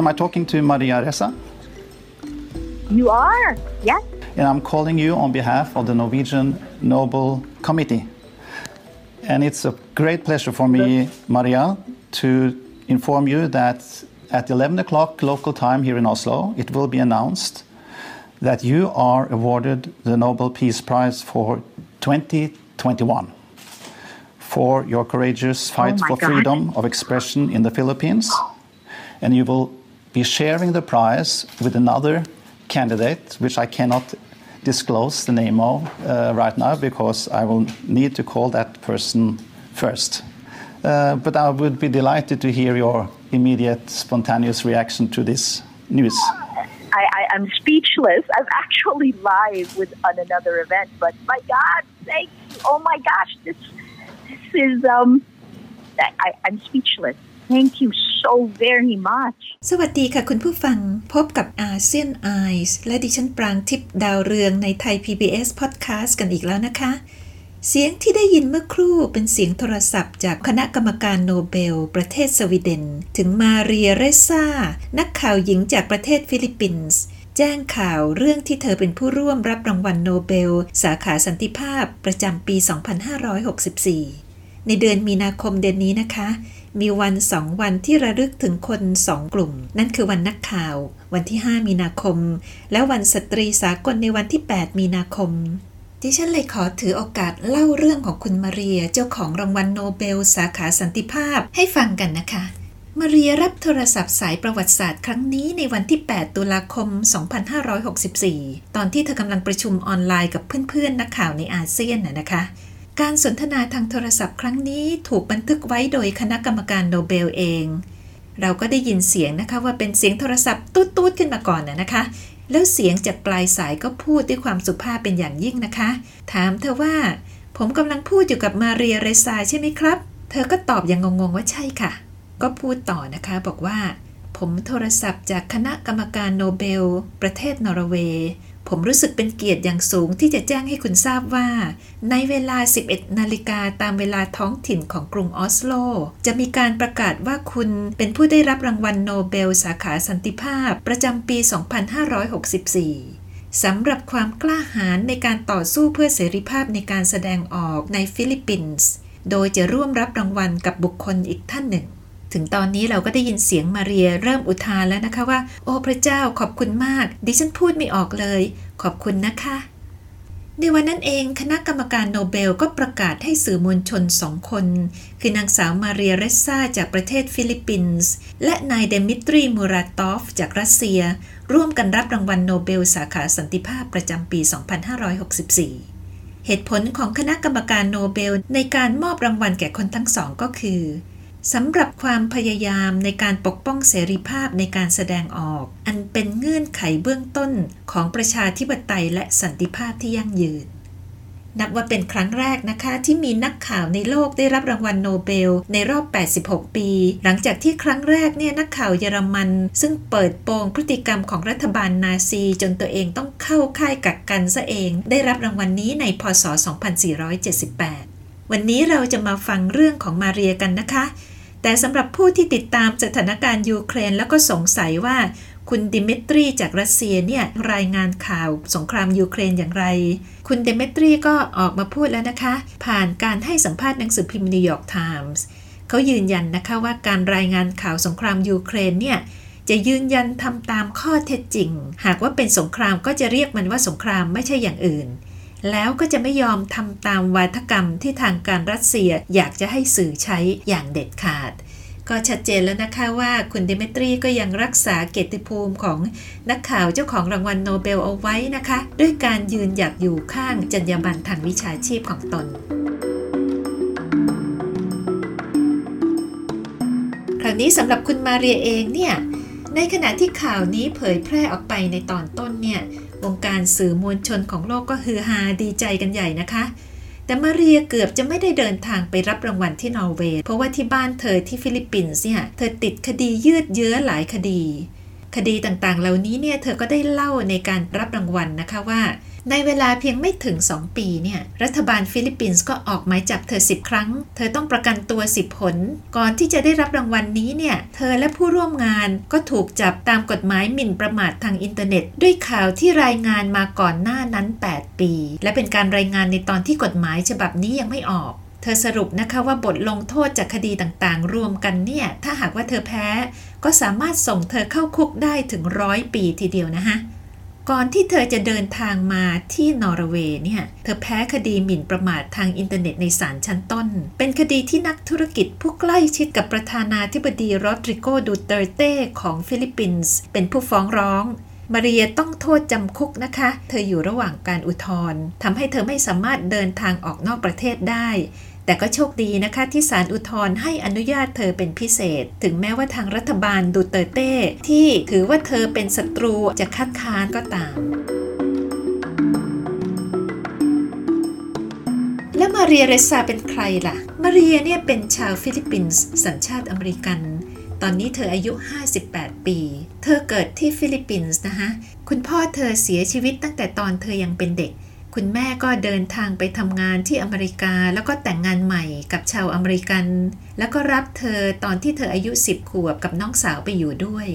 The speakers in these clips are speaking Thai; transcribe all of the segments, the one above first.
Am I talking to Maria Ressa? You are? Yes? And I'm calling you on behalf of the Norwegian Nobel Committee. And it's a great pleasure for me, Maria, to inform you that at 11 o'clock local time here in Oslo, it will be announced that you are awarded the Nobel Peace Prize for 2021 for your courageous oh fight my for God. freedom of expression in the Philippines. And you will be sharing the prize with another candidate, which I cannot disclose the name of uh, right now because I will need to call that person first. Uh, but I would be delighted to hear your immediate, spontaneous reaction to this news. I, I'm speechless. I'm actually live with on another event, but my God, thank you. Oh my gosh, this this is um I, I'm speechless. Thank you so very much. สวัสดีค่ะคุณผู้ฟังพบกับ ASEAN Eyes และดิฉันปรางทิพย์ดาวเรืองในไทย PBS Podcast กันอีกแล้วนะคะ เสียงที่ได้ยินเมื่อครู่เป็นเสียงโทรศัพท์จากคณะกรรมการโนเบล ประเทศสวีเดน ถึงมาเรียเรซ่า นักข่าวหญิงจากประเทศฟิลิปปินส์แจ้งข่าวเรื่องที่เธอเป็นผู้ร่วมรับรางวัลโนเบล สาขาสันติภาพประจำปี 2564 ในเดือนมีนาคมเดือนนี้นะคะ มีวันสองวันที่ระลึกถึงคนสองกลุ่ม นั่นคือวันนักข่าว วันที่ 5 มีนาคม และวันสตรีสากลในวันที่ 8 มีนาคม ดิฉันเลยขอถือโอกาสเล่าเรื่องของคุณมาเรียเจ้าของรางวัลโนเบล สาขาสันติภาพให้ฟังกันนะคะ มาเรียรับโทรศัพท์สายประวัติศาสตร์ครั้งนี้ในวันที่ 8 ตุลาคม 2564 ตอนที่เธอกำลังประชุมออนไลน์กับเพื่อนๆนักข่าวในอาเซียนนะนะคะ การสนทนาทางโทรศัพท์ครั้งนี้ถูกบันทึกไว้โดยคณะกรรมการโนเบลเอง เราก็ได้ยินเสียงนะคะว่าเป็นเสียงโทรศัพท์ตูดๆขึ้นมาก่อนนะนะคะ แล้วเสียงจากปลายสายก็พูดด้วยความสุภาพเป็นอย่างยิ่งนะคะ ถามเธอว่า ผมกำลังพูดอยู่กับมาเรียเรซายใช่ไหมครับ เธอก็ตอบอย่างงงๆว่าใช่ค่ะ ก็พูดต่อนะคะบอกว่า ผมโทรศัพท์จากคณะกรรมการโนเบล ประเทศนอร์เวย์ ผมรู้สึกเป็นเกียรติอย่างสูงที่จะแจ้งให้คุณทราบว่า ในเวลา 11 นาฬิกาตามเวลาท้องถิ่นของกรุงออสโล จะมีการประกาศว่าคุณเป็นผู้ได้รับรางวัลโนเบลสาขาสันติภาพ ประจำปี 2564 สำหรับความกล้าหาญในการต่อสู้เพื่อเสรีภาพในการแสดงออกในฟิลิปปินส์ โดยจะร่วมรับรางวัลกับบุคคลอีกท่านหนึ่ง ถึงตอนนี้เราก็ได้ยินเสียงมาเรียเริ่มอุทานแล้วนะคะว่า โอ้พระเจ้าขอบคุณมาก ดิฉันพูดไม่ออกเลย ขอบคุณนะคะในวันนั้นเองคณะกรรมการโนเบลก็ประกาศให้สื่อมวลชนสองคน คือนางสาวมาเรียเรซาจากประเทศฟิลิปปินส์ และนายเดมิตรีมูราตอฟ จากรัสเซีย ร่วมกันรับรางวัลโนเบลสาขาสันติภาพประจำปี 2564 เหตุผลของคณะกรรมการโนเบลในการมอบรางวัลแก่คนทั้งสองก็คือ สำหรับความพยายามในการปกป้องเสรีภาพในการแสดงออก อันเป็นเงื่อนไขเบื้องต้นของประชาธิปไตยและสันติภาพที่ยั่งยืน นับว่าเป็นครั้งแรกนะคะที่มีนักข่าวในโลกได้รับรางวัลโนเบล ในรอบ 86 ปี หลังจากที่ครั้งแรกเนี่ยนักข่าวเยอรมัน ซึ่งเปิดโปงพฤติกรรมของรัฐบาลนาซี จนตัวเองต้องเข้าค่ายกักกันซะเอง ได้รับรางวัลนนี้ในพศ 2478 วันนี้เราจะมาฟังเรื่องของมาเรียกันนะคะ แต่สำหรับผู้ที่ติดตามสถานการณ์ยูเครนแล้วก็สงสัยว่า คุณดิมิตรีจากรัสเซียเนี่ยรายงานข่าวสงครามยูเครนอย่างไร คุณดิมิตรีก็ออกมาพูดแล้วนะคะ ผ่านการให้สัมภาษณ์หนังสือพิมพ์นิวยอร์กไทมส์เขายืนยันนะคะว่าการรายงานข่าวสงครามยูเครนเนี่ยจะยืนยันทำตามข้อเท็จจริง หากว่าเป็นสงครามก็จะเรียกมันว่าสงครามไม่ใช่อย่างอื่น แล้วก็จะไม่ยอมทำตามวาทกรรมที่ทางการรัสเซียอยากจะให้สื่อใช้อย่างเด็ดขาด ก็ชัดเจนแล้วนะคะว่าคุณเดเมตรีก็ยังรักษาเกียรติภูมิของนักข่าวเจ้าของรางวัลโนเบลเอาไว้นะคะ ด้วยการยืนหยัดอยู่ข้างจรรยาบรรณทางวิชาชีพของตนคราวนี้สำหรับคุณมาเรียเองเนี่ยในขณะที่ข่าวนี้เผยแพร่ออกไปในตอนต้นเนี่ย วงการสื่อมวลชนของโลกก็ฮือฮาดีใจกันใหญ่นะคะ แต่มาเรียเกือบจะไม่ได้เดินทางไปรับรางวัลที่นอร์เวย์ เพราะว่าที่บ้านเธอที่ฟิลิปปินส์เนี่ยเธอติดคดียืดเยื้อหลายคดี คดีต่างๆ เหล่านี้เนี่ยเธอก็ได้เล่าในการรับรางวัลนะคะว่า ในเวลาเพียงไม่ถึง 2 ปีเนี่ยรัฐบาลฟิลิปปินส์ก็ออกหมายจับเธอ 10 ครั้ง เธอต้องประกันตัว 10 หน ก่อนที่จะได้รับรางวัลนี้เนี่ย เธอและผู้ร่วมงานก็ถูกจับตามกฎหมายหมิ่นประมาททางอินเทอร์เน็ต ด้วยข่าวที่รายงานมาก่อนหน้านั้น 8 ปี และเป็นการรายงานในตอนที่กฎหมายฉบับนี้ยังไม่ออกเธอสรุปนะคะว่าบทลงโทษจากคดีต่างๆ รวมกันเนี่ย ถ้าหากว่าเธอแพ้ ก็สามารถส่งเธอเข้าคุกได้ถึงร้อยปีทีเดียวนะคะ ก่อนที่เธอจะเดินทางมาที่นอร์เวย์เนี่ย เธอแพ้คดีหมิ่นประมาททางอินเทอร์เน็ตในศาลชั้นต้น เป็นคดีที่นักธุรกิจผู้ใกล้ชิดกับประธานาธิบดีโรดริโกดูเตอร์เต้ของฟิลิปปินส์เป็นผู้ฟ้องร้องมาเรียต้องโทษจำคุกนะคะ เธออยู่ระหว่างการอุทธรณ์ทำให้เธอไม่สามารถเดินทางออกนอกประเทศได้ แต่ก็โชคดีนะคะที่ศาลอุทธรณ์ให้อนุญาตเธอเป็นพิเศษ ถึงแม้ว่าทางรัฐบาลดูเตอร์เต้ที่ถือว่าเธอเป็นศัตรูจะคัดค้านก็ตามแล้วมาเรียเรซาเป็นใครล่ะ มาเรียเนี่ยเป็นชาวฟิลิปปินส์สัญชาติอเมริกัน ตอนนี้เธออายุ 58 ปี เธอเกิดที่ฟิลิปปินส์นะคะ คุณพ่อเธอเสียชีวิตตั้งแต่ตอนเธอยังเป็นเด็ก คุณแม่ก็เดินทางไปทำงานที่อเมริกาแล้วก็แต่งงานใหม่กับชาวอเมริกัน แล้วก็รับเธอตอนที่เธออายุ 10 ขวบกับน้องสาวไปอยู่ด้วย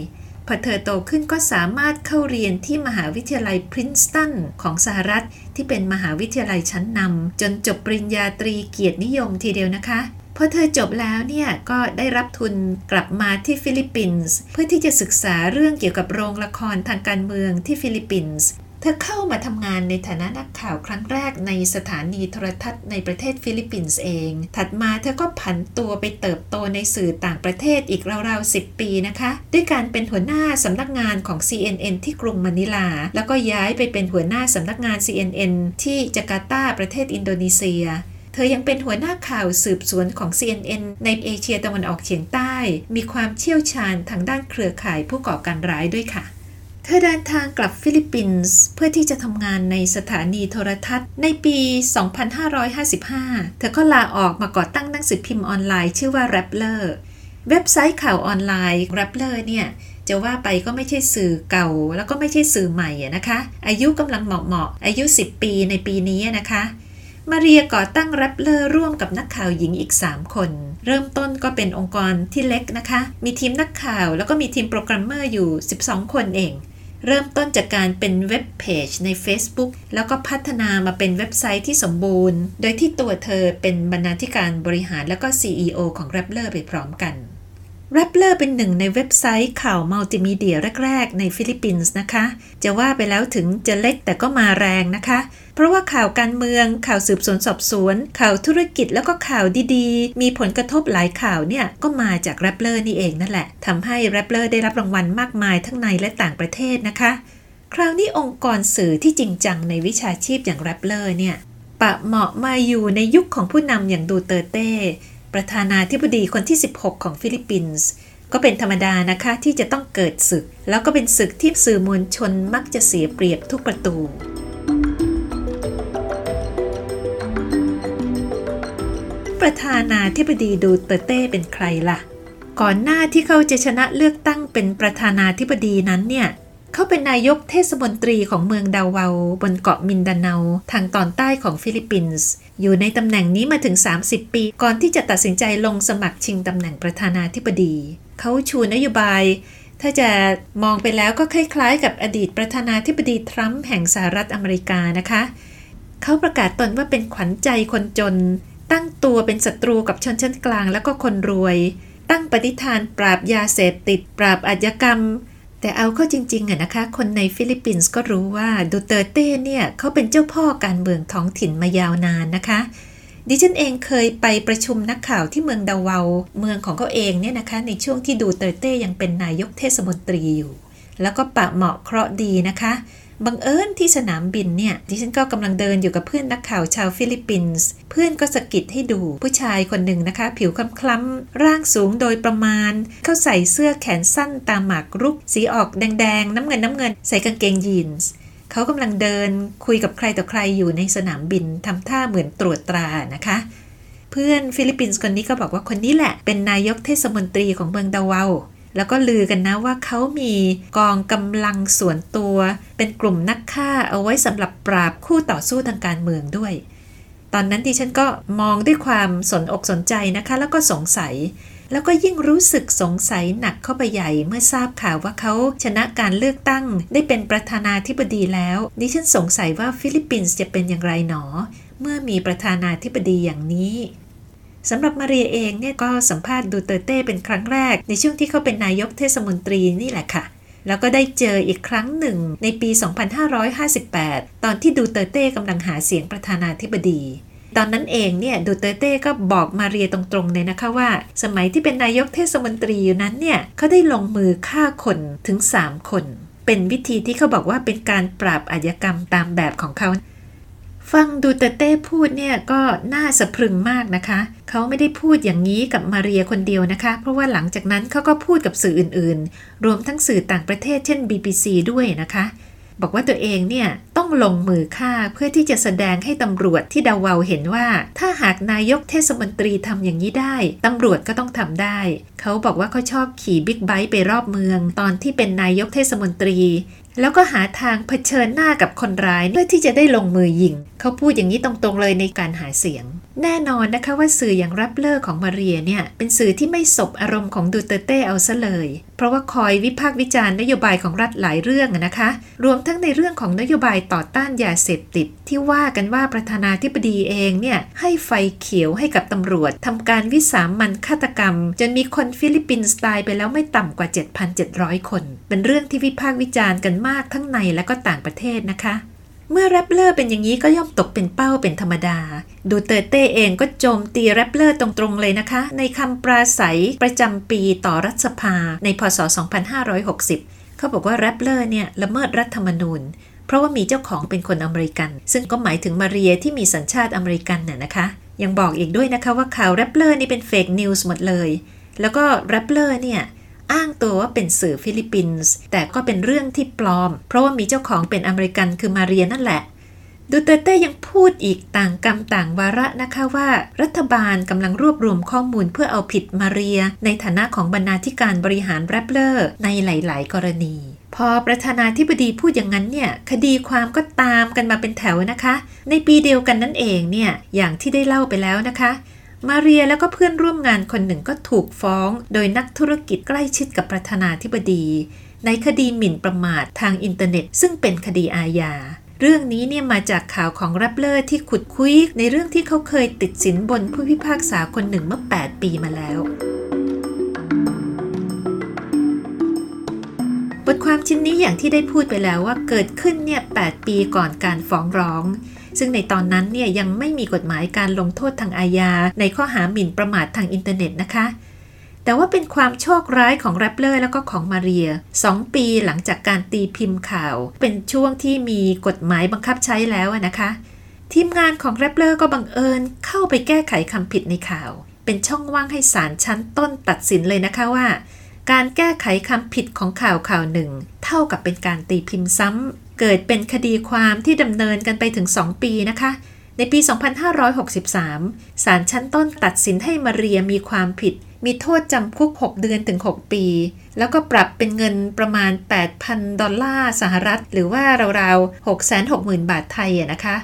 พอเธอโตขึ้นก็สามารถเข้าเรียนที่มหาวิทยาลัยพรินสตันของสหรัฐ ที่เป็นมหาวิทยาลัยชั้นนำจนจบปริญญาตรีเกียรตินิยมทีเดียวนะคะพอเธอจบแล้วเนี่ยก็ได้รับทุนกลับมาที่ฟิลิปปินส์เพื่อที่จะศึกษาเรื่องเกี่ยวกับโรงละครทางการเมืองที่ฟิลิปปินส์ ธอเข้ามาทำงานในฐานะนักข่าวครั้งแรกในสถานีโทรทัศน์ในประเทศฟิลิปปินส์เอง ถัดมาเธอก็ผันตัวไปเติบโตในสื่อต่างประเทศอีกราวๆ 10 ปีนะคะ ด้วยการเป็นหัวหน้าสำนักงานของ CNN ที่กรุงมะนิลา แล้วก็ย้ายไปเป็นหัวหน้าสำนักงาน CNN ที่จาการ์ตาประเทศอินโดนีเซียเธอยังเป็นหัวหน้าข่าวสืบสวนของ CNN ในเอเชียตะวันออกเฉียงใต้ มีความเชี่ยวชาญทางด้านเครือข่ายผู้ก่อการร้ายด้วยค่ะ เธอเดินทางกลับฟิลิปปินส์เพื่อที่จะทำงานในสถานีโทรทัศน์ในปี 2555 เธอก็ลาออกมาก่อตั้งหนังสือพิมพ์ออนไลน์ชื่อว่า Rappler เว็บไซต์ข่าวออนไลน์ Rappler เนี่ยจะว่าไปก็ไม่ใช่สื่อเก่า แล้วก็ไม่ใช่สื่อใหม่นะคะ อายุกำลังเหมาะๆอายุ 10 ปีในปีนี้นะคะ มาเรียก่อตั้ง Rappler ร่วมกับนักข่าวหญิงอีก 3 คน เริ่มต้นก็เป็นองค์กรที่เล็กนะคะ มีทีมนักข่าวแล้วก็มีทีมโปรแกรมเมอร์อยู่ 12 คนเอง เริ่มต้นจากการเป็นเว็บเพจใน Facebook แล้วก็พัฒนามาเป็นเว็บไซต์ที่สมบูรณ์ โดยที่ตัวเธอเป็นบรรณาธิการบริหารแล้วก็ CEO ของ Rappler ไปพร้อมกัน Rappler เป็นหนึ่งในเว็บไซต์ข่าวมัลติมีเดียแรก ๆ ในฟิลิปปินส์นะคะ จะว่าไปแล้วถึงจะเล็กแต่ก็มาแรงนะคะ เพราะว่าข่าวการเมือง ข่าวสืบสวนสอบสวน ข่าวธุรกิจแล้วก็ข่าวดีๆ มีผลกระทบหลายข่าวเนี่ย ก็มาจาก Rappler นี่เองนั่นแหละทำให้ Rappler ได้รับรางวัลมากมายทั้งในและต่างประเทศนะคะ คราวนี้องค์กรสื่อที่จริงจังในวิชาชีพอย่าง Rappler เนี่ยปะเหมาะมาอยู่ในยุคของผู้นำอย่างดูเตอร์เต้ ประธานาธิบดีคนที่ 16 ของฟิลิปปินส์ก็เป็นธรรมดานะคะที่จะต้องเกิดศึก แล้วก็เป็นศึกที่สื่อมวลชนมักจะเสียเปรียบทุกประตู ประธานาธิบดีดูเตเต้เป็นใครล่ะ ก่อนหน้าที่เขาจะชนะเลือกตั้งเป็นประธานาธิบดีนั้นเนี่ย เขาเป็นนายกเทศมนตรีของเมืองดาวาบนเกาะมินดาเนาทางตอนใต้ของฟิลิปปินส์อยู่ในตำแหน่งนี้มาถึง 30 ปี ก่อนที่จะตัดสินใจลงสมัครชิงตำแหน่งประธานาธิบดี เขาชูนโยบาย ถ้าจะมองไปแล้วก็คล้ายๆ กับอดีตประธานาธิบดีทรัมป์แห่งสหรัฐอเมริกานะคะ เขาประกาศตนว่าเป็นขวัญใจคนจน ตั้งตัวเป็นศัตรูกับชนชั้นกลาง แล้วก็คนรวย ตั้งปณิธานปราบยาเสพติด ปราบอาชญากรรม แต่เอาเข้าจริงๆอะนะคะ คนในฟิลิปปินส์ก็รู้ว่าดูเตอร์เต้เนี่ยเขาเป็นเจ้าพ่อการเมืองท้องถิ่นมายาวนานนะคะ ดิฉันเองเคยไปประชุมนักข่าวที่เมืองดาวาเมืองของเขาเองเนี่ยนะคะ ในช่วงที่ดูเตอร์เต้ยังเป็นนายกเทศมนตรีอยู่ แล้วก็ปะเหมาะเคราะห์ดีนะคะ บังเอิญที่สนามบินเนี่ยดิฉันก็กำลังเดินอยู่กับเพื่อนนักข่าวชาวฟิลิปปินส์เพื่อนก็สะกิดให้ดูผู้ชายคนหนึ่งนะคะ ผิวคล้ำๆร่างสูงโดยประมาณ เขาใส่เสื้อแขนสั้นตาหมากรุก สีออกแดงๆ น้ำเงินน้ำเงินใส่กางเกงยีนส์เขากำลังเดินคุยกับใครต่อใครอยู่ในสนามบินทำท่าเหมือนตรวจตรานะคะ เพื่อนฟิลิปปินส์คนนี้ก็บอกว่าคนนี้แหละเป็นนายกเทศมนตรีของเมืองดาวา แล้วก็ลือกันนะว่าเขามีกองกำลังส่วนตัว เป็นกลุ่มนักฆ่าเอาไว้สำหรับปราบคู่ต่อสู้ทางการเมืองด้วย ตอนนั้นดิฉันก็มองด้วยความสนอกสนใจนะคะ แล้วก็สงสัย แล้วก็ยิ่งรู้สึกสงสัยหนักเข้าไปใหญ่เมื่อทราบข่าวว่าเขาชนะการเลือกตั้ง ได้เป็นประธานาธิบดีแล้ว ดิฉันสงสัยว่าฟิลิปปินส์จะเป็นอย่างไรหนอ เมื่อมีประธานาธิบดีอย่างนี้ สำหรับมาเรียเองเนี่ยก็สัมภาษณ์ดูเตอร์เต้เป็นครั้งแรก ในช่วงที่เขาเป็นนายกเทศมนตรีนี่แหละค่ะ แล้วก็ได้เจออีกครั้งหนึ่งในปี 2558 ตอนที่ดูเตอร์เต้กำลังหาเสียงประธานาธิบดี ตอนนั้นเองเนี่ยดูเตอร์เต้ก็บอกมาเรียตรงๆเลยนะคะว่า สมัยที่เป็นนายกเทศมนตรีอยู่นั้นเนี่ยเขาได้ลงมือฆ่าคนถึง 3 คน เป็นวิธีที่เขาบอกว่าเป็นการปราบอาชญากรรมตามแบบของเขา ฟังดูเตเต้พูดเนี่ยก็น่าสะพรึงมากนะคะ เขาไม่ได้พูดอย่างนี้กับมาเรียคนเดียวนะคะ เพราะว่าหลังจากนั้นเขาก็พูดกับสื่ออื่นๆ รวมทั้งสื่อต่างประเทศเช่น BBC ด้วยนะคะ บอกว่าตัวเองเนี่ยต้องลงมือฆ่าเพื่อที่จะแสดงให้ตำรวจที่ดาวาเห็นว่า ถ้าหากนายกเทศมนตรีทำอย่างนี้ได้ตำรวจก็ต้องทำได้ เขาบอกว่าเขาชอบขี่บิ๊กไบค์ไปรอบเมือง ตอนที่เป็นนายกเทศมนตรีแล้วก็หาทางเผชิญหน้ากับคนร้ายเพื่อที่จะได้ลงมือยิง เขาพูดอย่างนี้ตรงๆเลยในการหาเสียง แน่นอนนะคะว่าสื่ออย่างรับเลอร์ของมาเรียเนี่ย เป็นสื่อที่ไม่สบอารมณ์ของดูเตเต้เอาซะเลย เพราะว่าคอยวิพากษ์วิจารณ์นโยบายของรัฐหลายเรื่องนะคะ รวมทั้งในเรื่องของนโยบายต่อต้านยาเสพติด ที่ว่ากันว่าประธานาธิบดีเองเนี่ยให้ไฟเขียวให้กับตำรวจทำการวิสามัญฆาตกรรม จนมีคนฟิลิปปินส์ตายไปแล้วไม่ต่ำกว่า 7,700 คน เป็นเรื่องที่วิพากษ์วิจารณ์กันมากทั้งในและก็ต่างประเทศนะคะ เมื่อ Rappler เป็นอย่างนี้ก็ย่อมตกเป็นเป้าเป็นธรรมดา ดูเตอร์เต้เองก็โจมตี Rappler ตรงๆเลยนะคะ ในคำปราศัยประจำปีต่อรัฐสภาในพศ 2560 เขาบอกว่า Rappler เนี่ยละเมิดรัฐธรรมนูญ เพราะว่ามีเจ้าของเป็นคนอเมริกัน ซึ่งก็หมายถึงมาเรียที่มีสัญชาติอเมริกันน่ะนะคะ ยังบอกอีกด้วยนะคะว่าข่าว Rappler นี่เป็น fake news หมดเลย แล้วก็ Rappler เนี่ย อ้างตัวว่าเป็นสื่อฟิลิปปินส์แต่ก็เป็นเรื่องที่ปลอม เพราะว่ามีเจ้าของเป็นอเมริกันคือมาเรียนั่นแหละดูเตอร์เต้ยังพูดอีกต่างกรรมต่างวาระนะคะว่า รัฐบาลกำลังรวบรวมข้อมูลเพื่อเอาผิดมาเรีย ในฐานะของบรรณาธิการบริหาร Rappler ในหลาย ๆ กรณี พอประธานาธิบดีพูดอย่างนั้นเนี่ย คดีความก็ตามกันมาเป็นแถวนะคะ ในปีเดียวกันนั่นเองเนี่ย อย่างที่ได้เล่าไปแล้วนะคะ มาเรียแล้วก็เพื่อนร่วมงานคนหนึ่งก็ถูกฟ้อง โดยนักธุรกิจใกล้ชิดกับประธานาธิบดี ในคดีหมิ่นประมาททางอินเทอร์เน็ต ซึ่งเป็นคดีอาญาเรื่องนี้เนี่ยมาจากข่าวของ Rappler ที่ขุดคุ้ยในเรื่องที่เขาเคยติดสินบนผู้พิพากษาคนหนึ่งเมื่อ 8 ปีมาแล้ว บทความชิ้นนี้อย่างที่ได้พูดไปแล้วว่าเกิดขึ้นเนี่ย 8 ปีก่อนการฟ้องร้อง ซึ่งในตอนนั้นเนี่ยยังไม่มีกฎหมายการลงโทษทางอาญาในข้อหาหมิ่นประมาททางอินเทอร์เน็ตนะคะ แต่ว่าเป็นความโชคร้ายของ Rappler แล้วก็ของมาเรียสองปีหลังจากการตีพิมพ์ข่าว เป็นช่วงที่มีกฎหมายบังคับใช้แล้วนะคะ ทีมงานของ Rappler ก็บังเอิญเข้าไปแก้ไขคำผิดในข่าว เป็นช่องว่างให้ศาลชั้นต้นตัดสินเลยนะคะว่าการแก้ไขคำผิดของข่าวข่าวหนึ่ง เท่ากับเป็นการตีพิมพ์ซ้ำ เกิดเป็นคดีความที่ดำเนินกันไปถึง 2 ปีนะคะ ในปี 2563 ศาลชั้นต้นตัดสินให้มาเรียมีความผิด มีโทษจำคุก 6 เดือนถึง 6 ปี แล้วก็ปรับเป็นเงินประมาณ 8,000 ดอลลาร์สหรัฐ หรือว่าราวๆ 660,000 บาทไทยนะคะ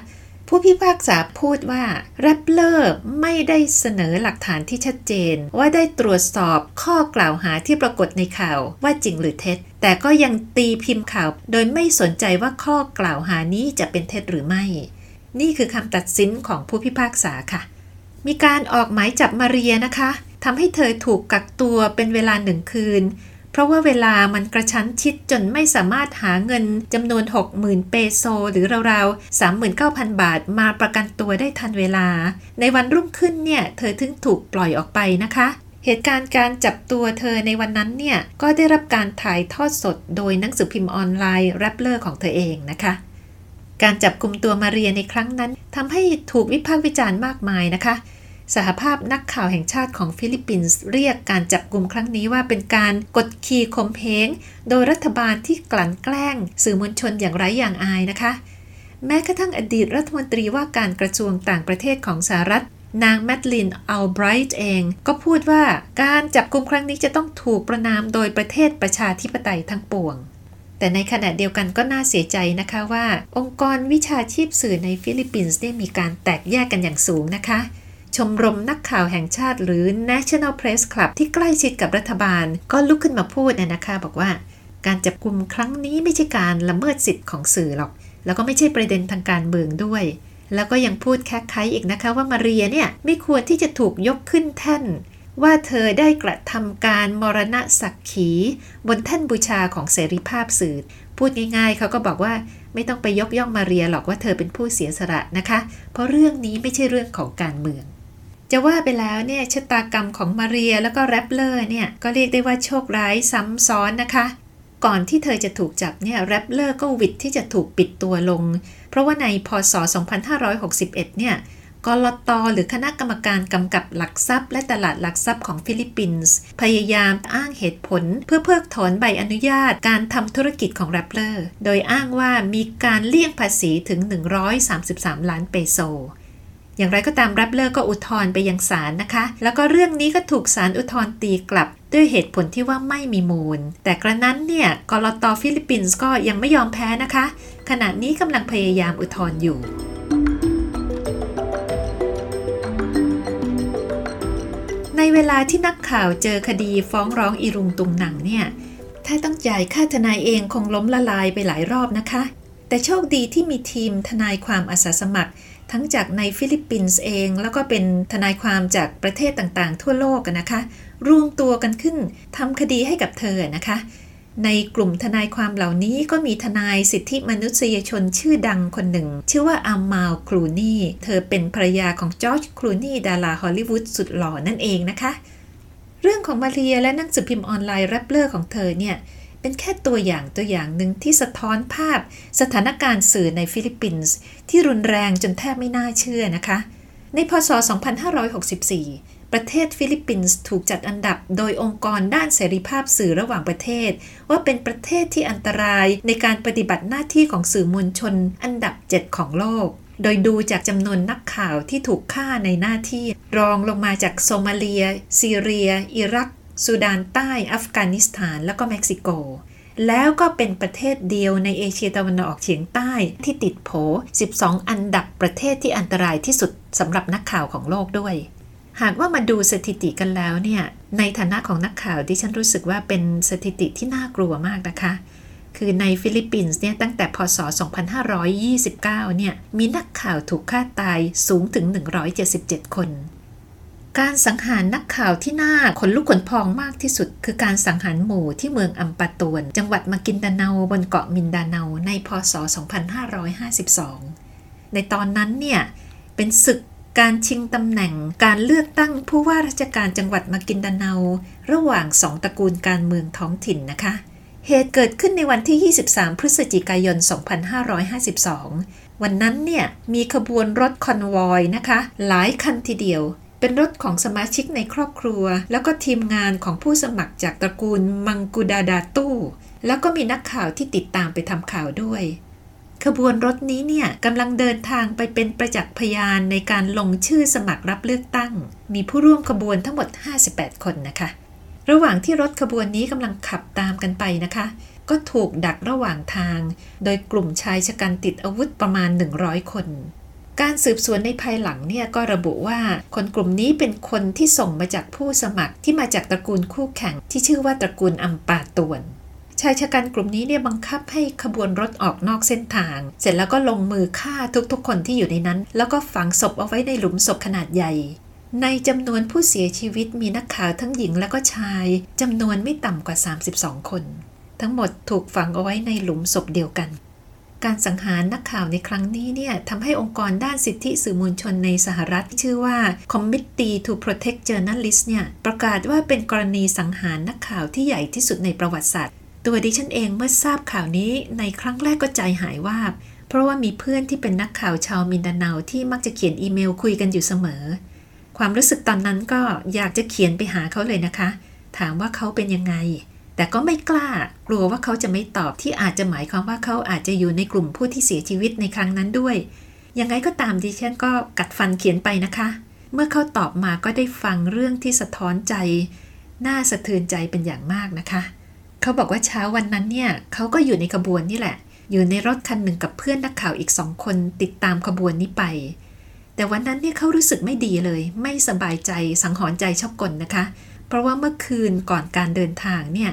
ผู้พิพากษาพูดว่าแรปเลอร์ไม่ได้เสนอหลักฐานที่ชัดเจน ว่าได้ตรวจสอบข้อกล่าวหาที่ปรากฏในข่าวว่าจริงหรือเท็จ แต่ก็ยังตีพิมพ์ข่าว โดยไม่สนใจว่าข้อกล่าวหานี้จะเป็นเท็จหรือไม่ นี่คือคำตัดสินของผู้พิพากษาค่ะ มีการออกหมายจับมาเรียนะคะทำให้เธอถูกกักตัวเป็นเวลาหนึ่งคืน เพราะว่าเวลามันกระชั้นชิดจนไม่สามารถหาเงินจำนวน 60,000 เปโซ หรือราวๆ 39,000 บาทมาประกันตัวได้ทันเวลา ในวันรุ่งขึ้นเนี่ย เธอถึงถูกปล่อยออกไปนะคะ เหตุการณ์การจับตัวเธอในวันนั้นเนี่ย ก็ได้รับการถ่ายทอดสดโดยหนังสือพิมพ์ออนไลน์แรปเลอร์ของเธอเองนะคะการจับกลุ่มตัวมาเรียในครั้งนั้นทำให้ถูกวิพากษ์วิจารณ์มากมายนะคะ สหภาพนักข่าวแห่งชาติของฟิลิปปินส์เรียกการจับกลุ่มครั้งนี้ว่าเป็นการกดขี่ข่มเหงโดยรัฐบาลที่กลั่นแกล้ง สื่อมวลชนอย่างไร้อย่างอายนะคะ แม้กระทั่งอดีตรัฐมนตรีว่าการกระทรวงต่างประเทศของสหรัฐ นางแมดลินอัลไบรท์เอง ก็พูดว่าการจับกลุ่มครั้งนี้จะต้องถูกประนามโดยประเทศประชาธิปไตยทั้งปวงแต่ในขณะเดียวกันก็น่าเสียใจนะคะว่า องค์กรวิชาชีพสื่อในฟิลิปปินส์ได้มีการแตกแยกกันอย่างสูงนะคะ ชมรมนักข่าวแห่งชาติหรือ National Press Club ที่ใกล้ชิดกับรัฐบาล ก็ลุกขึ้นมาพูดนะคะบอกว่า การจับกลุ่มครั้งนี้ไม่ใช่การละเมิดสิทธิ์ของสื่อหรอก แล้วก็ไม่ใช่ประเด็นทางการเมืองด้วย แล้วก็ยังพูดแค่ไขอีกนะคะว่ามาเรียเนี่ยไม่ควรที่จะถูกยกขึ้นแท่น ว่าเธอได้กระทำการมรณะสักขี บนแท่นบูชาของเสรีภาพสื่อ พูดง่ายๆเขาก็บอกว่าไม่ต้องไปยกย่องมาเรียหรอกว่าเธอเป็นผู้เสียสละนะคะ เพราะเรื่องนี้ไม่ใช่เรื่องของการเมือง จะว่าไปแล้วเนี่ยชะตากรรมของมาเรียแล้วก็ Rappler เนี่ยก็เรียกได้ว่าโชคร้ายซ้ำซ้อนนะคะ ก่อนที่เธอจะถูกจับเนี่ย Rappler ก็หวิดที่จะถูกปิดตัวลง เพราะว่าในพศ 2561 เนี่ยกลตหรือคณะกรรมการกำกับหลักทรัพย์ และตลาดหลักทรัพย์ของฟิลิปปินส์พยายามอ้างเหตุผล เพื่อเพิกถอนใบอนุญาตการทำธุรกิจของ Rappler โดยอ้างว่ามีการเลี่ยงภาษีถึง 133 ล้านเปโซ อย่างไรก็ตาม Rappler ก็อุทธรณ์ไปยังศาลนะคะ แล้วก็เรื่องนี้ก็ถูกศาลอุทธรณ์ตีกลับ ด้วยเหตุผลที่ว่าไม่มีมูล แต่กระนั้นเนี่ยกลตฟิลิปปินส์ก็ยังไม่ยอมแพ้นะคะ ขณะนี้กำลังพยายามอุทธรณ์อยู่ในเวลาที่นักข่าวเจอคดีฟ้องร้องอีรุงตุงหนังเนี่ย ถ้าต้องจ่ายค่าทนายเองคงล้มละลายไปหลายรอบนะคะ แต่โชคดีที่มีทีมทนายความอาสาสมัคร ทั้งจากในฟิลิปปินส์เอง แล้วก็เป็นทนายความจากประเทศต่างๆ ทั่วโลกนะคะ รวมตัวกันขึ้นทำคดีให้กับเธอนะคะ ในกลุ่มทนายความเหล่านี้ก็มีทนายสิทธิมนุษยชนชื่อดังคนหนึ่ง ชื่อว่าอามาลคลูนีย์เธอเป็นภรรยาของจอร์จคลูนีย์ดาราฮอลลีวูดสุดหล่อนั่นเองนะคะ เรื่องของมาเรียและหนังสือพิมพ์ออนไลน์ Rappler ของเธอเนี่ย เป็นแค่ตัวอย่างตัวอย่างหนึ่งที่สะท้อนภาพสถานการณ์สื่อในฟิลิปปินส์ที่รุนแรงจนแทบไม่น่าเชื่อนะคะ ในพศ 2564 ประเทศฟิลิปปินส์ถูกจัดอันดับโดยองค์กรด้านเสรีภาพสื่อระหว่างประเทศ ว่าเป็นประเทศที่อันตรายในการปฏิบัติหน้าที่ของสื่อมวลชน อันดับ 7 ของโลกโดยดูจากจำนวนนักข่าวที่ถูกฆ่าในหน้าที่ รองลงมาจากโซมาเลีย ซีเรีย อิรัก สุดานใต้อัฟกานิสถานแล้วก็เม็กซิโก แล้วก็เป็นประเทศเดียวในเอเชียตะวันออกเฉียงใต้ที่ติดโผ 12 อันดับประเทศที่อันตรายที่สุดสำหรับนักข่าวของโลกด้วย หากว่ามาดูสถิติกันแล้วเนี่ยในฐานะของนักข่าวดิฉันรู้สึกว่าเป็นสถิติที่น่ากลัวมากนะคะคือในฟิลิปปินส์เนี่ยตั้งแต่พศ 2529 เนี่ยมีนักข่าวถูกฆ่าตายสูงถึง 177 คน การสังหารนักข่าวที่น่าขนลุกขนพองมากที่สุด คือการสังหารหมู่ที่เมืองอัมปาตวน จังหวัดมากินดาเนาบนเกาะมินดาเนาในพศ 2552 ในตอนนั้นเนี่ยเป็นศึกการชิงตำแหน่งการเลือกตั้งผู้ว่าราชการจังหวัดมากินดาเนา ระหว่างสองตระกูลการเมืองท้องถิ่นนะคะ เหตุเกิดขึ้นในวันที่ 23 พฤศจิกายน 2552 วันนั้นเนี่ยมีขบวนรถคอนวอยนะคะ หลายคันทีเดียว เป็นรถของสมาชิกในครอบครัว แล้วก็ทีมงานของผู้สมัครจากตระกูลมังกุดาดาตู้แล้วก็มีนักข่าวที่ติดตามไปทำข่าวด้วยขบวนรถนี้เนี่ยกำลังเดินทางไปเป็นประจักษ์พยานในการลงชื่อสมัครรับเลือกตั้ง มีผู้ร่วมขบวนทั้งหมด 58 คนนะคะ ระหว่างที่รถขบวนนี้กำลังขับตามกันไปนะคะ ก็ถูกดักระหว่างทาง โดยกลุ่มชายชะกันติดอาวุธประมาณ 100 คน การสืบสวนในภายหลังเนี่ยก็ระบุว่าคนกลุ่มนี้เป็นคนที่ส่งมาจากผู้สมัครที่มาจากตระกูลคู่แข่ง ที่ชื่อว่าตระกูลอัมปาตวนชายชะกันกลุ่มนี้เนี่ยบังคับให้ขบวนรถออกนอกเส้นทาง เสร็จแล้วก็ลงมือฆ่าทุกๆ คนที่อยู่ในนั้น แล้วก็ฝังศพเอาไว้ในหลุมศพขนาดใหญ่ ในจำนวนผู้เสียชีวิตมีนักข่าวทั้งหญิงและก็ชายจำนวนไม่ต่ำกว่า 32 คน ทั้งหมดถูกฝังเอาไว้ในหลุมศพเดียวกัน การสังหารนักข่าวในครั้งนี้เนี่ยทำให้องค์กรด้านสิทธิสื่อมวลชนในสหรัฐที่ชื่อว่า Committee to Protect Journalists เนี่ยประกาศว่าเป็นกรณีสังหารนักข่าวที่ใหญ่ที่สุดในประวัติศาสตร์ ตัวดิฉันเองเมื่อทราบข่าวนี้ในครั้งแรกก็ใจหายว่าเพราะว่ามีเพื่อนที่เป็นนักข่าวชาวมินดาเนาที่มักจะเขียนอีเมลคุยกันอยู่เสมอ ความรู้สึกตอนนั้นก็อยากจะเขียนไปหาเขาเลยนะคะ ถามว่าเขาเป็นยังไง แต่ก็ไม่กล้ากลัวว่าเขาจะไม่ตอบที่อาจจะหมายความว่าเขาอาจจะอยู่ในกลุ่มผู้ที่เสียชีวิตในครั้งนั้นด้วยยังไงก็ตามดิฉันก็กัดฟันเขียนไปนะคะ เมื่อเขาตอบมาก็ได้ฟังเรื่องที่สะท้อนใจ น่าสะเทือนใจเป็นอย่างมากนะคะ เขาบอกว่าเช้าวันนั้นเนี่ยเขาก็อยู่ในขบวนนี่แหละ อยู่ในรถคันหนึ่งกับเพื่อนนักข่าวอีกสองคนติดตามขบวนนี้ไป แต่วันนั้นเนี่ยเขารู้สึกไม่ดีเลย ไม่สบายใจสังหรณ์ใจชอบกลนะคะ เพราะว่าเมื่อคืนก่อนการเดินทางเนี่ย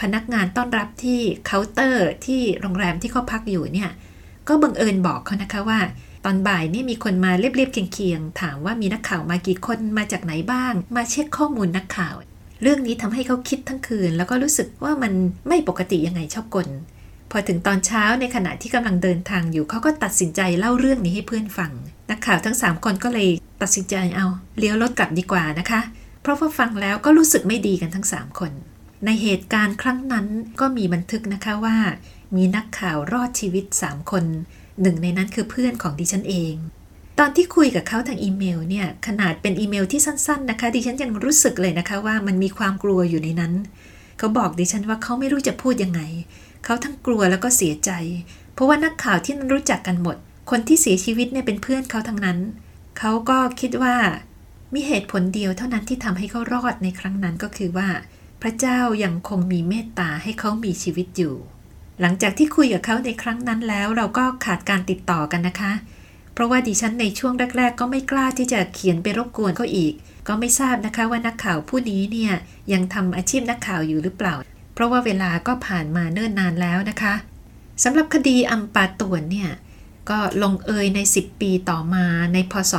พนักงานต้อนรับที่เคาน์เตอร์ที่โรงแรมที่เขาพักอยู่เนี่ย ก็บังเอิญบอกเขานะคะว่า ตอนบ่ายนี่มีคนมาเรียบๆเคียงๆถามว่ามีนักข่าวมากี่คนมาจากไหนบ้าง มาเช็คข้อมูลนักข่าว เรื่องนี้ทำให้เขาคิดทั้งคืน แล้วก็รู้สึกว่ามันไม่ปกติยังไงชอบกลพอถึงตอนเช้าในขณะที่กำลังเดินทางอยู่เขาก็ตัดสินใจเล่าเรื่องนี้ให้เพื่อนฟัง นักข่าวทั้ง 3 คนก็เลยตัดสินใจเอาเลี้ยวรถกลับดีกว่านะคะ เพราะว่าฟังแล้วก็รู้สึกไม่ดีกันทั้ง 3 คน ในเหตุการณ์ครั้งนั้นก็มีบันทึกนะคะว่า มีนักข่าวรอดชีวิต 3 คน หนึ่งในนั้นคือเพื่อนของดิฉันเอง ตอนที่คุยกับเขาทางอีเมลเนี่ยขนาดเป็นอีเมลที่สั้น ๆ นะคะ ดิฉันยังรู้สึกเลยนะคะว่ามันมีความกลัวอยู่ในนั้น เขาบอกดิฉันว่าเขาไม่รู้จะพูดยังไง เขาทั้งกลัวแล้วก็เสียใจ เพราะว่านักข่าวที่นั้นรู้จักกันหมด คนที่เสียชีวิตเนี่ยเป็นเพื่อนเขาทั้งนั้น เขาก็คิดว่ามีเหตุผลเดียวเท่านั้นที่ทำให้เขารอดในครั้งนั้นก็คือว่า พระเจ้ายังคงมีเมตตาให้เขามีชีวิตอยู่ หลังจากที่คุยกับเขาในครั้งนั้นแล้ว เราก็ขาดการติดต่อกันนะคะ เพราะว่าดิฉันในช่วงแรก ๆ ก็ไม่กล้าที่จะเขียนไปรบกวนเขาอีก ก็ไม่ทราบนะคะว่านักข่าวผู้นี้เนี่ยยังทำอาชีพนักข่าวอยู่หรือเปล่า เพราะว่าเวลาก็ผ่านมาเนิ่นนานแล้วนะคะสำหรับคดีอัมปาตวนเนี่ยก็ลงเอยใน 10 ปีต่อมาในพศ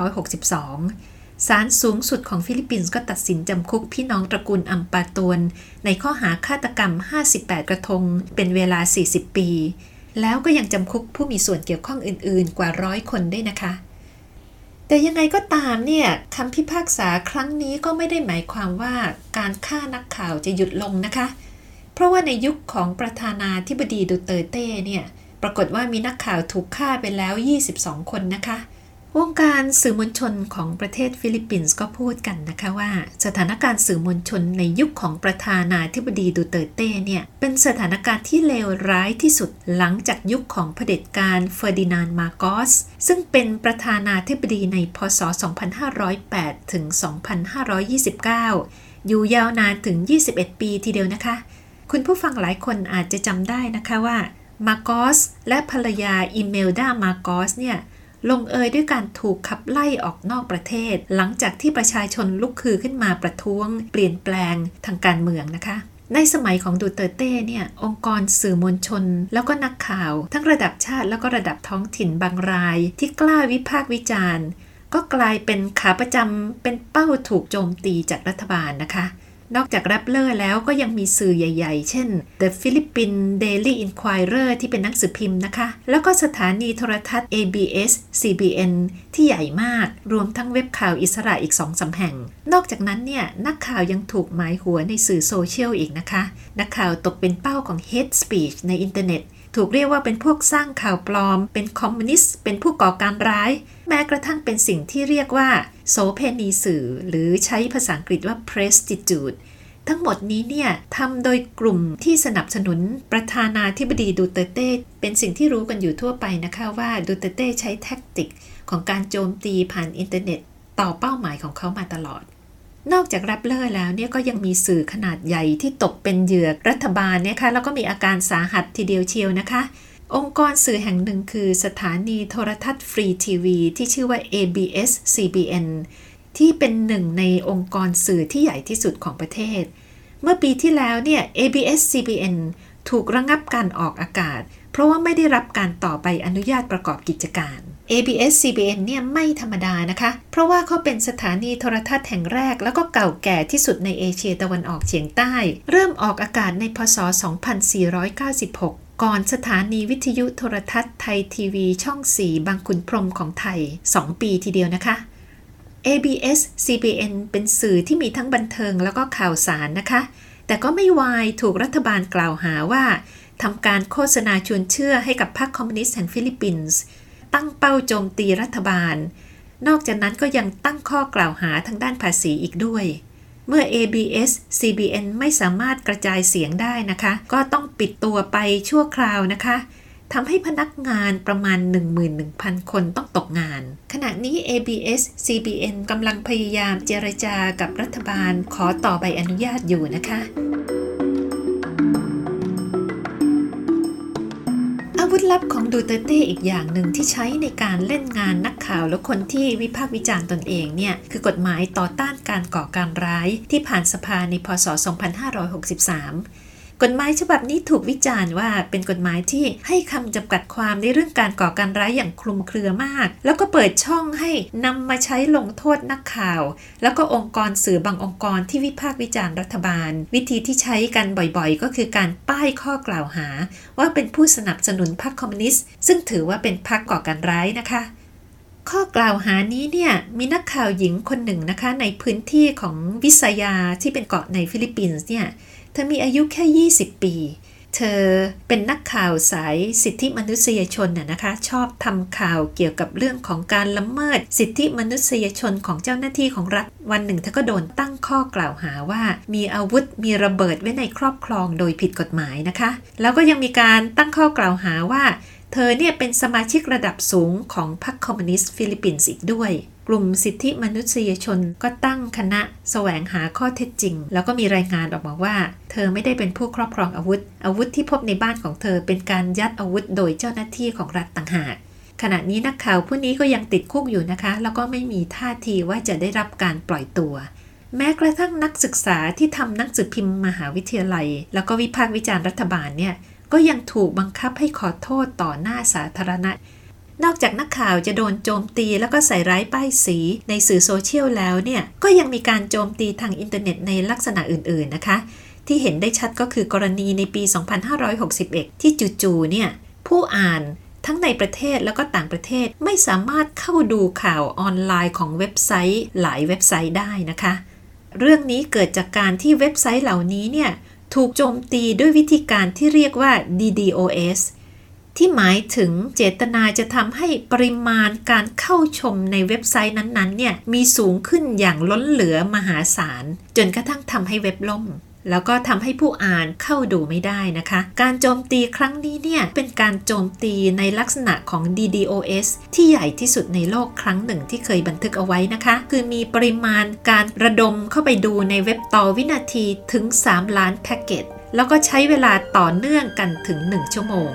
2562 ศาลสูงสุดของฟิลิปปินส์ก็ตัดสินจำคุกพี่น้องตระกูลอัมปาตวนในข้อหาฆาตกรรม 58 กระทง เป็นเวลา 40 ปี แล้วก็ยังจำคุกผู้มีส่วนเกี่ยวข้องอื่นๆ กว่าร้อยคนได้นะคะ แต่ยังไงก็ตามเนี่ยคำพิพากษาครั้งนี้ก็ไม่ได้หมายความว่าการฆ่านักข่าวจะหยุดลงนะคะ เพราะว่าในยุคของประธานาธิบดีดูเตอร์เต้เนี่ย ปรากฏว่ามีนักข่าวถูกฆ่าไปแล้ว 22 คนนะคะ วงการสื่อมวลชนของประเทศฟิลิปปินส์ก็พูดกันนะคะว่า สถานการณ์สื่อมวลชนในยุคของประธานาธิบดีดูเตอร์เต้เนี่ย เป็นสถานการณ์ที่เลวร้ายที่สุดหลังจากยุคของเผด็จการเฟอร์ดินานด์มาร์กอส ซึ่งเป็นประธานาธิบดีในพศ 2508 ถึง 2529 อยู่ยาวนานถึง 21 ปีทีเดียวนะคะ คุณผู้ฟังหลายคนอาจจะจำได้นะคะว่ามาร์กอสและภรรยาอิเมลดามาร์กอสเนี่ย ลงเอยด้วยการถูกขับไล่ออกนอกประเทศ หลังจากที่ประชาชนลุกฮือขึ้นมาประท้วง เปลี่ยนแปลงทางการเมืองนะคะในสมัยของดูเตอร์เต้เนี่ยองค์กรสื่อมวลชน แล้วก็นักข่าว ทั้งระดับชาติแล้วก็ระดับท้องถิ่นบางราย ที่กล้าวิพากษ์วิจารณ์ ก็กลายเป็นขาประจำเป็นเป้าถูกโจมตีจากรัฐบาลนะคะ นอกจากแรปเลอร์แล้วก็ยังมีสื่อใหญ่ ๆ เช่น The Philippine Daily Inquirer ที่เป็นหนังสือพิมพ์นะคะ แล้วก็สถานีโทรทัศน์ ABS CBN ที่ใหญ่มาก รวมทั้งเว็บข่าวอิสระอีกสองสามแห่ง นอกจากนั้นเนี่ย นักข่าวยังถูกหมายหัวในสื่อโซเชียลอีกนะคะ นักข่าวตกเป็นเป้าของ hate speech ในอินเทอร์เน็ต ถูกเรียกว่าเป็นพวกสร้างข่าวปลอม เป็นคอมมิวนิสต์ เป็นผู้ก่อการร้าย แม้กระทั่งเป็นสิ่งที่เรียกว่า โสเภณีสื่อ หรือใช้ภาษาอังกฤษว่า prostitute ทั้งหมดนี้เนี่ยทำโดยกลุ่มที่สนับสนุนประธานาธิบดีดูเตอร์เต้เป็นสิ่งที่รู้กันอยู่ทั่วไปนะคะว่าดูเตอร์เต้ใช้ tacticของการโจมตีผ่านอินเทอร์เน็ต ต่อเป้าหมายของเขามาตลอด นอกจาก Rappler แล้วเนี่ยก็ยังมีสื่อขนาดใหญ่ที่ตกเป็นเหยื่อรัฐบาลนะคะแล้วก็มีอาการสาหัสทีเดียวเชียวนะคะ องค์กรสื่อแห่งหนึ่งคือสถานีโทรทัศน์ฟรีทีวีที่ชื่อว่า ABS CBN ที่เป็นหนึ่งในองค์กรสื่อที่ใหญ่ที่สุดของประเทศ เมื่อปีที่แล้วเนี่ย ABS-CBN ถูกระงับการออกอากาศ เพราะว่าไม่ได้รับการต่อใบอนุญาตประกอบกิจการ ABS-CBN เนี่ยไม่ธรรมดานะคะ เพราะว่าเขาเป็นสถานีโทรทัศน์แห่งแรก แล้วก็เก่าแก่ที่สุดในเอเชียตะวันออกเฉียงใต้ เริ่มออกอากาศในพศ 2496ก่อนสถานีวิทยุโทรทัศน์ไทยทีวีช่อง 4 บางขุนพรมของไทย 2 ปีทีเดียวนะคะ ABS CBN เป็นสื่อที่มีทั้งบันเทิงแล้วก็ข่าวสารนะคะ แต่ก็ไม่วายถูกรัฐบาลกล่าวหาว่าทำการโฆษณาชวนเชื่อให้กับพรรคคอมมิวนิสต์แห่งฟิลิปปินส์ ตั้งเป้าโจมตีรัฐบาล นอกจากนั้นก็ยังตั้งข้อกล่าวหาทางด้านภาษีอีกด้วย เมื่อ ABS CBN ไม่สามารถกระจายเสียงได้นะคะ ก็ต้องปิดตัวไปชั่วคราวนะคะทำให้พนักงานประมาณ 11,000 คนต้องตกงาน ขณะนี้ ABS CBN กำลังพยายามเจรจากับรัฐบาลขอต่อใบอนุญาตอยู่นะคะ ลับของดูเตเต้อีกอย่างหนึ่งที่ใช้ในการเล่นงานนักข่าวและคนที่วิพากษ์วิจารณ์ตนเองเนี่ย คือกฎหมายต่อต้านการก่อการร้ายที่ผ่านสภาในพศ 2563 กฎหมายฉบับนี้ถูกวิจารณ์ว่าเป็นกฎหมายที่ให้คำจำกัดความในเรื่องการก่อการร้ายอย่างคลุมเครือมาก แล้วก็เปิดช่องให้นำมาใช้ลงโทษนักข่าว แล้วก็องค์กรสื่อบางองค์กรที่วิพากษ์วิจารณ์รัฐบาล วิธีที่ใช้กันบ่อยๆ ก็คือการป้ายข้อกล่าวหา ว่าเป็นผู้สนับสนุนพรรคคอมมิวนิสต์ซึ่งถือว่าเป็นพรรคก่อการร้ายนะคะข้อกล่าวหานี้เนี่ยมีนักข่าวหญิงคนหนึ่งนะคะในพื้นที่ของวิสายาที่เป็นเกาะในฟิลิปปินส์เนี่ย เธอมีอายุแค่ 20 ปี เธอเป็นนักข่าวสายสิทธิมนุษยชนน่ะนะคะ ชอบทำข่าวเกี่ยวกับเรื่องของการละเมิด สิทธิมนุษยชนของเจ้าหน้าที่ของรัฐ วันหนึ่งเธอก็โดนตั้งข้อกล่าวหาว่า มีอาวุธมีระเบิดไว้ในครอบครองโดยผิดกฎหมายนะคะ แล้วก็ยังมีการตั้งข้อกล่าวหาว่า เธอเนี่ยเป็นสมาชิกระดับสูงของพรรคคอมมิวนิสต์ฟิลิปปินส์อีกด้วย กลุ่มสิทธิมนุษยชนก็ตั้งคณะแสวงหาข้อเท็จจริง แล้วก็มีรายงานออกมาว่า เธอไม่ได้เป็นผู้ครอบครองอาวุธ อาวุธที่พบในบ้านของเธอเป็นการยัดอาวุธโดยเจ้าหน้าที่ของรัฐต่างหากขณะนี้นักข่าวผู้นี้ก็ยังติดคุกอยู่นะคะ แล้วก็ไม่มีท่าทีว่าจะได้รับการปล่อยตัว แม้กระทั่งนักศึกษาที่ทำหนังสือพิมพ์มหาวิทยาลัย แล้วก็วิพากษ์วิจารณ์รัฐบาลเนี่ย ก็ยังถูกบังคับให้ขอโทษต่อหน้าสาธารณะ นอกจากนักข่าวจะโดนโจมตีแล้วก็ใส่ร้ายป้ายสีในสื่อโซเชียลแล้วเนี่ย ก็ยังมีการโจมตีทางอินเทอร์เน็ตในลักษณะอื่นๆนะคะ ที่เห็นได้ชัดก็คือกรณีในปี 2561 ที่จู่ๆเนี่ยผู้อ่านทั้งในประเทศแล้วก็ต่างประเทศไม่สามารถเข้าดูข่าวออนไลน์ของเว็บไซต์หลายเว็บไซต์ได้นะคะ เรื่องนี้เกิดจากการที่เว็บไซต์เหล่านี้เนี่ย ถูกโจมตีด้วยวิธีการที่เรียกว่า DDoS ที่หมายถึงเจตนาจะทำให้ปริมาณการเข้าชมในเว็บไซต์นั้นๆเนี่ยมีสูงขึ้นอย่างล้นเหลือมหาศาล จนกระทั่งทำให้เว็บล่ม แล้วก็ทำให้ผู้อ่านเข้าดูไม่ได้นะคะ การโจมตีครั้งนี้เนี่ย เป็นการโจมตีในลักษณะของ DDoS ที่ใหญ่ที่สุดในโลกครั้งหนึ่งที่เคยบันทึกเอาไว้นะคะ คือมีปริมาณการระดมเข้าไปดูในเว็บต่อวินาทีถึง 3 ล้านแพ็กเกจแล้วก็ใช้เวลาต่อเนื่องกันถึง 1 ชั่วโมง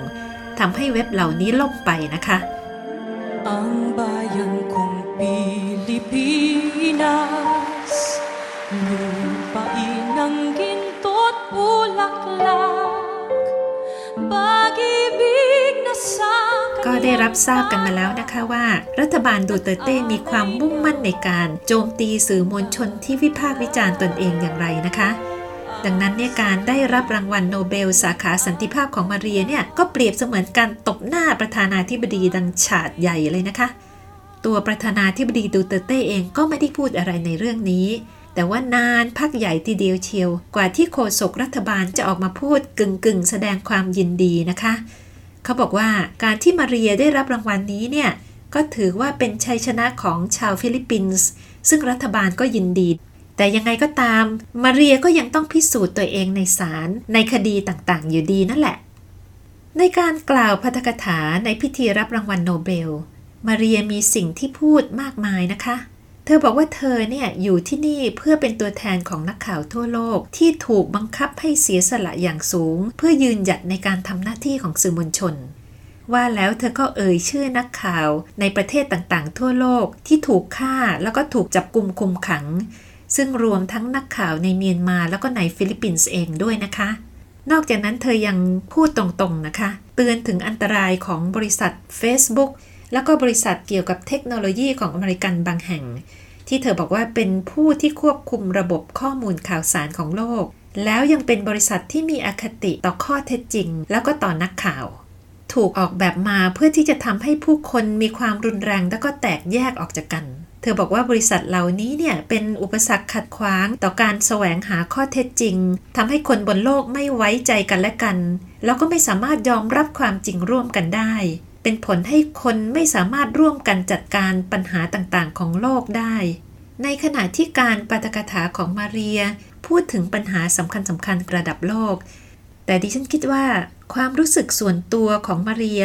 ทำให้เว็บเหล่านี้ล่มไปนะคะ Ang bayan kong Pilipinas Lupain ก็ได้รับทราบกันมาแล้วนะคะว่า รัฐบาลดูเตเต้มีความมุ่งมั่นในการโจมตีสื่อมวลชนที่วิพากษ์วิจารณ์ตนเองอย่างไรนะคะ ดังนั้นเนี่ยการได้รับรางวัลโนเบล สาขาสันติภาพของมาเรียเนี่ยก็เปรียบเสมือนการตบหน้าประธานาธิบดีดังฉาดใหญ่เลยนะคะ ตัวประธานาธิบดีดูเตเต้เองก็ไม่ได้พูดอะไรในเรื่องนี้ แต่ว่านานพักใหญ่ทีเดียวเชียว กว่าที่โฆษกรัฐบาลจะออกมาพูดกึ่งกึ่งแสดงความยินดีนะคะ เขาบอกว่าการที่มาเรียได้รับรางวัลนี้เนี่ย ก็ถือว่าเป็นชัยชนะของชาวฟิลิปปินส์ซึ่งรัฐบาลก็ยินดี แต่ยังไงก็ตาม มาเรียก็ยังต้องพิสูจน์ตัวเองในศาลในคดีต่างๆ อยู่ดีนั่นแหละ ในการกล่าวปาฐกถาในพิธีรับรางวัลโนเบล มาเรียมีสิ่งที่พูดมากมายนะคะ เธอบอกว่าเธอเนี่ยอยู่ที่นี่เพื่อเป็นตัวแทนของนักข่าวทั่วโลก ที่ถูกบังคับให้เสียสละอย่างสูง เพื่อยืนหยัดในการทำหน้าที่ของสื่อมวลชน ว่าแล้วเธอก็เอ่ยชื่อนักข่าวในประเทศต่างๆ ทั่วโลกที่ถูกฆ่าแล้วก็ถูกจับกุมคุมขัง ซึ่งรวมทั้งนักข่าวในเมียนมาแล้วก็ในฟิลิปปินส์เองด้วยนะคะ นอกจากนั้นเธอยังพูดตรงๆนะคะ เตือนถึงอันตรายของบริษัท Facebook แล้วก็บริษัทเกี่ยวกับเทคโนโลยีของอเมริกันบางแห่ง ที่เธอบอกว่าเป็นผู้ที่ควบคุมระบบข้อมูลข่าวสารของโลก แล้วยังเป็นบริษัทที่มีอคติต่อข้อเท็จจริง แล้วก็ต่อนักข่าว ถูกออกแบบมาเพื่อที่จะทำให้ผู้คนมีความรุนแรงแล้วก็แตกแยกออกจากกันเธอบอกว่าบริษัทเหล่านี้เนี่ยเป็นอุปสรรคขัดขวางต่อการแสวงหาข้อเท็จจริงทำให้คนบนโลกไม่ไว้ใจกันและกัน แล้วก็ไม่สามารถยอมรับความจริงร่วมกันได้ เป็นผลให้คนไม่สามารถร่วมกันจัดการปัญหาต่างๆ ของโลกได้ ในขณะที่การปาฐกถาของมาเรีย พูดถึงปัญหาสำคัญสำคัญระดับโลก แต่ดิฉันคิดว่า ความรู้สึกส่วนตัวของมาเรีย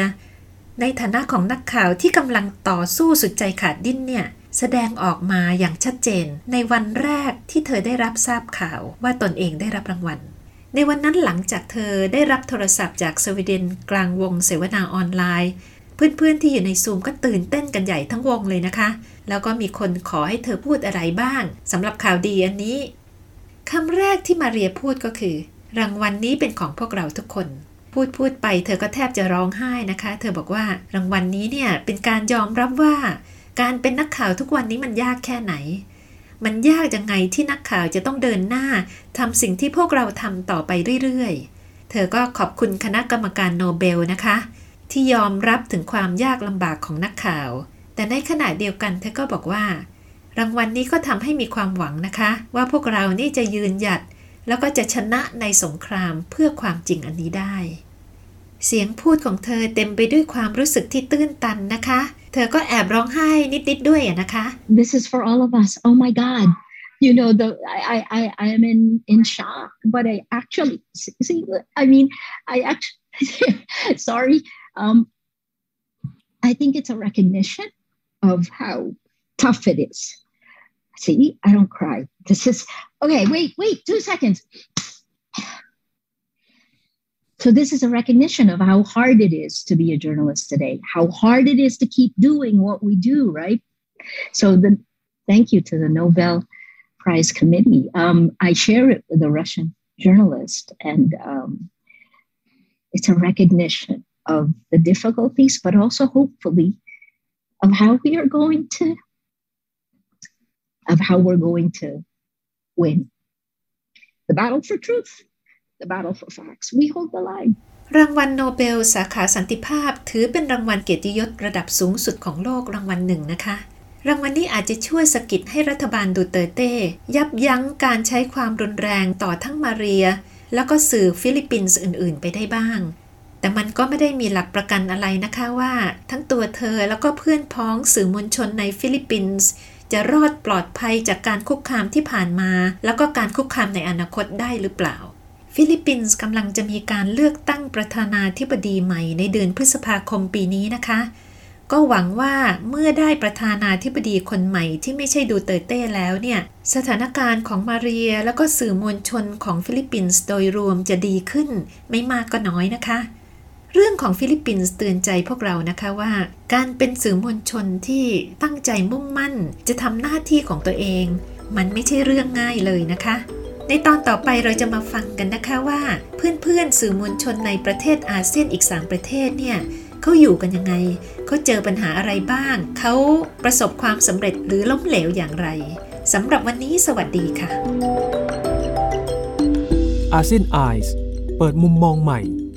ในฐานะของนักข่าวที่กำลังต่อสู้สุดใจขาดดิ้นเนี่ยแสดงออกมาอย่างชัดเจน ในวันแรกที่เธอได้รับทราบข่าวว่าตนเองได้รับรางวัล ในวันนั้นหลังจากเธอได้รับโทรศัพท์จากสวีเดนกลางวงเสวนาออนไลน์ เพื่อนๆที่อยู่ในซูมก็ตื่นเต้นกันใหญ่ทั้งวงเลยนะคะ แล้วก็มีคนขอให้เธอพูดอะไรบ้างสำหรับข่าวดีอันนี้คำแรกที่มาเรียพูดก็คือ รางวัลนนี้เป็นของพวกเราทุกคน พูดพูดไปเธอก็แทบจะร้องไห้นะคะ เธอบอกว่ารางวัลนนี้เนี่ยเป็นการยอมรับว่า การเป็นนักข่าวทุกวันนี้มันยากแค่ไหน มันยากยังไงที่นักข่าวจะต้องเดินหน้าทำสิ่งที่พวกเราทำต่อไปเรื่อยๆ เธอก็ขอบคุณคณะกรรมการโนเบลนะคะ ที่ยอมรับถึงความยากลำบากของนักข่าว แต่ในขณะเดียวกันเธอก็บอกว่า รางวัลนนี้ก็ทำให้มีความหวังนะคะ ว่าพวกเรานี่จะยืนหยัด แล้วก็จะชนะในสงครามเพื่อความจริงอันนี้ได้ เสียงพูดของเธอเต็มไปด้วยความรู้สึกที่ตื้นตันนะคะ เธอก็แอบร้องไห้นิดๆด้วยนะคะ This is for all of us oh my god you know the I I I am in in shock but I actually see I mean I actually sorry um I think it's a recognition of how tough it is See, I don't cry. This is okay. Wait, wait, two seconds. So, this is a recognition of how hard it is to be a journalist today, how hard it is to keep doing what we do, right? So, the thank you to the Nobel Prize Committee. Um, I share it with a Russian journalist, and um, it's a recognition of the difficulties, but also hopefully of how we are going to of how we're going to win the battle for truth, the battle for facts. We hold the line. รางวัลโนเบล สาขาสันติภาพ ถือเป็นรางวัลเกียรติยศระดับสูงสุดของโลกรางวัลหนึ่งนะคะ รางวัลนี้อาจจะช่วยสกิดให้รัฐบาลดูเตอร์เต้ ยับยั้งการใช้ความรุนแรงต่อทั้งมาเรีย แล้วก็สื่อฟิลิปปินส์อื่น ๆ ไปได้บ้าง แต่มันก็ไม่ได้มีหลักประกันอะไรนะคะว่า ทั้งตัวเธอแล้วก็เพื่อนพ้องสื่อมวลชนในฟิลิปปินส์จะรอดปลอดภัยจากการคุกคามที่ผ่านมา แล้วก็การคุกคามในอนาคตได้หรือเปล่า ฟิลิปปินส์กำลังจะมีการเลือกตั้งประธานาธิบดีใหม่ในเดือนพฤษภาคมปีนี้นะคะ ก็หวังว่าเมื่อได้ประธานาธิบดีคนใหม่ที่ไม่ใช่ดูเตอร์เต้แล้วเนี่ย สถานการณ์ของมาเรียแล้วก็สื่อมวลชนของฟิลิปปินส์โดยรวมจะดีขึ้น ไม่มากก็น้อยนะคะ เรื่องของฟิลิปปินส์เตือนใจพวกเรานะคะว่า การเป็นสื่อมวลชนที่ตั้งใจมุ่งมั่น จะทำหน้าที่ของตัวเอง มันไม่ใช่เรื่องง่ายเลยนะคะ ในตอนต่อไปเราจะมาฟังกันนะคะว่า เพื่อนๆสื่อมวลชนในประเทศอาเซียนอีก 3 ประเทศเนี่ยเขาอยู่กันยังไง เขาเจอปัญหาอะไรบ้าง เขาประสบความสำเร็จหรือล้มเหลวอย่างไรสำหรับวันนี้สวัสดีค่ะอาเซียนไอส์เปิดมุมมองใหม่